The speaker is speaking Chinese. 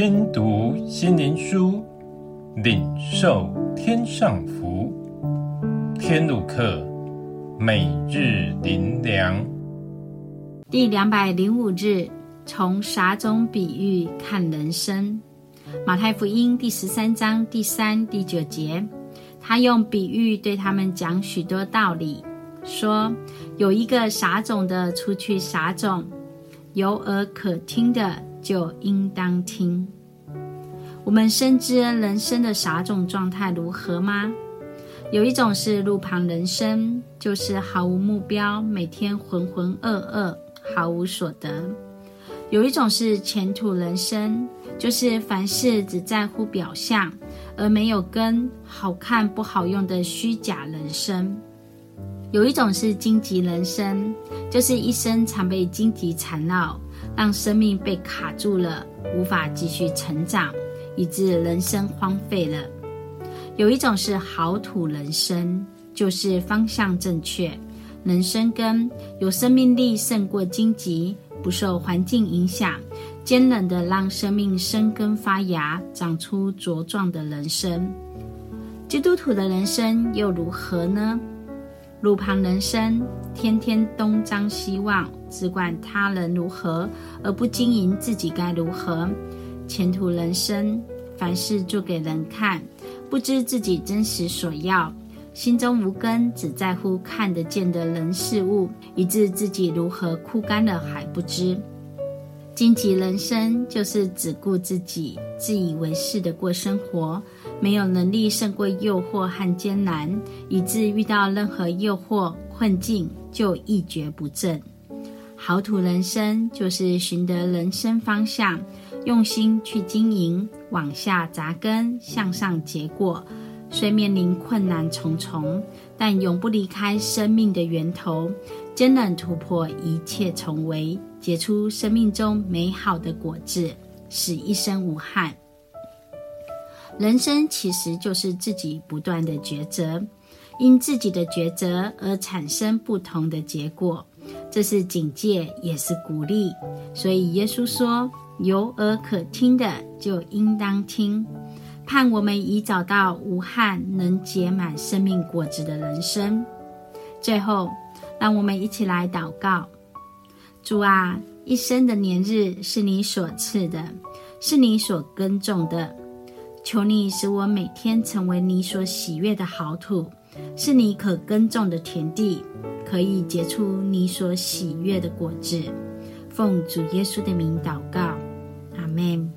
听读心灵书，领受天上福。天路客，每日灵粮，第两百零五日，从撒种比喻看人生。马太福音第十三章第三、第九节，他用比喻对他们讲许多道理，说有一个撒种的出去撒种。有耳可听的，就应当听。我们深知人生的撒种状态如何吗？有一种是路旁人生，就是毫无目标，每天浑浑噩噩，毫无所得；有一种是前途人生，就是凡事只在乎表象，而没有根，好看不好用的虚假人生。有一种是荆棘人生，就是一生常被荆棘缠绕，让生命被卡住了，无法继续成长，以致人生荒废了。有一种是好土人生，就是方向正确，能生根，有生命力胜过荆棘，不受环境影响，坚韧的让生命生根发芽，长出茁壮的人生。基督徒的人生又如何呢？路旁人生，天天东张西望，只管他人如何，而不经营自己该如何。前途人生，凡事做给人看，不知自己真实所要，心中无根，只在乎看得见的人事物，以致自己如何枯干了还不知。荆棘人生就是只顾自己、自以为是的过生活，没有能力胜过诱惑和艰难，以致遇到任何诱惑困境就一蹶不振。好土人生就是寻得人生方向，用心去经营，往下扎根，向上结果。虽面临困难重重，但永不离开生命的源头，坚韧突破一切重围，结出生命中美好的果子，使一生无憾。人生其实就是自己不断的抉择，因自己的抉择而产生不同的结果，这是警戒，也是鼓励。所以耶稣说：“有耳可听的，就应当听。”盼我们已找到无憾能结满生命果子的人生。最后，让我们一起来祷告：主啊，一生的年日是你所赐的，是你所耕种的。求你使我每天成为你所喜悦的好土，是你可耕种的田地，可以结出你所喜悦的果子。奉主耶稣的名祷告，阿门。